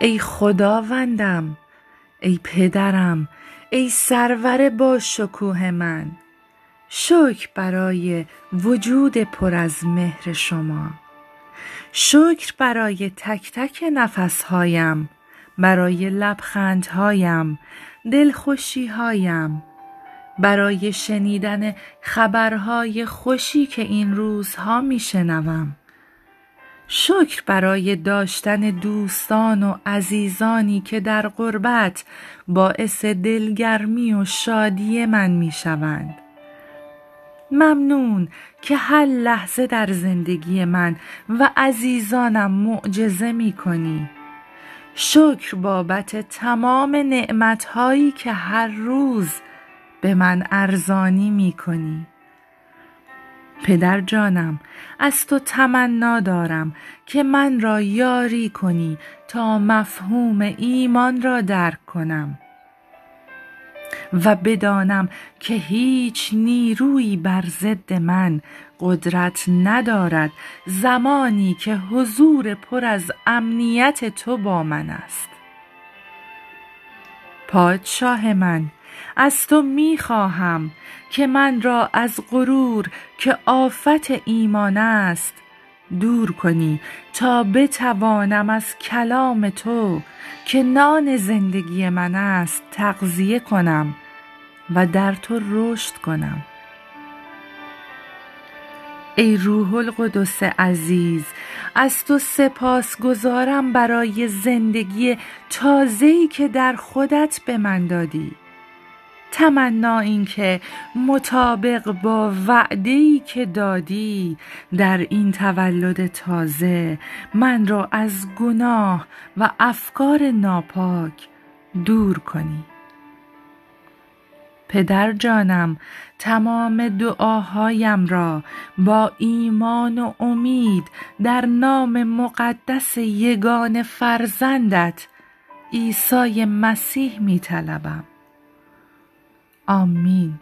ای خداوندم ای پدرم ای سرور باشکوه من. شکر برای وجود پر از مهر شما. شکر برای تک تک نفسهایم برای لبخندهایم دلخوشیهایم. برای شنیدن خبرهای خوشی که این روزها می شنوم شکر برای داشتن دوستان و عزیزانی که در غربت باعث دلگرمی و شادی من می شوند ممنون که هر لحظه در زندگی من و عزیزانم معجزه می کنی شکر بابت تمام نعمتهایی که هر روز به من ارزانی می کنی پدر جانم از تو تمنا دارم که من را یاری کنی تا مفهوم ایمان را درک کنم. و بدانم که هیچ نیرویی بر ضد من قدرت ندارد زمانی که حضور پر از امنیت تو با من است. پادشاه من از تو می خواهم که من را از غرور که آفت ایمان است دور کنی تا بتوانم از کلام تو که نان زندگی من است تغذیه کنم و در تو رشد کنم. ای روح القدس عزیز از تو سپاس گزارم برای زندگی تازه‌ای که در خودت به من دادی. تمنا این که مطابق با وعده‌ای که دادی در این تولد تازه من را از گناه و افکار ناپاک دور کنی. پدر جانم تمام دعاهایم را با ایمان و امید در نام مقدس یگانه فرزندت عیسی مسیح می طلبم آمین.